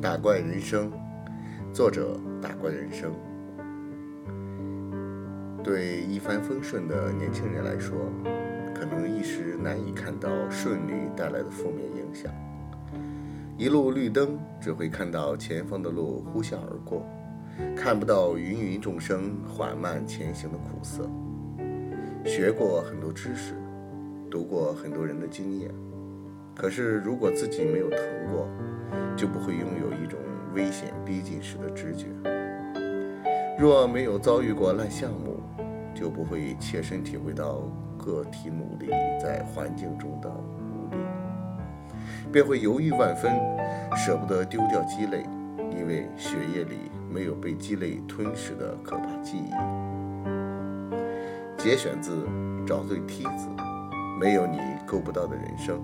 打怪人生，作者打怪人生。对一帆风顺的年轻人来说，可能一时难以看到顺利带来的负面影响。一路绿灯，只会看到前方的路呼啸而过，看不到芸芸众生缓慢前行的苦涩。学过很多知识，读过很多人的经验，可是如果自己没有疼过，就不会拥有一种危险逼近时的知觉。若没有遭遇过烂项目，就不会切身体会到个体努力在环境中的无力，便会犹豫万分，舍不得丢掉鸡肋，因为血液里没有被鸡肋吞噬的可怕记忆。节选自《找对梯子》，没有你够不到的人生。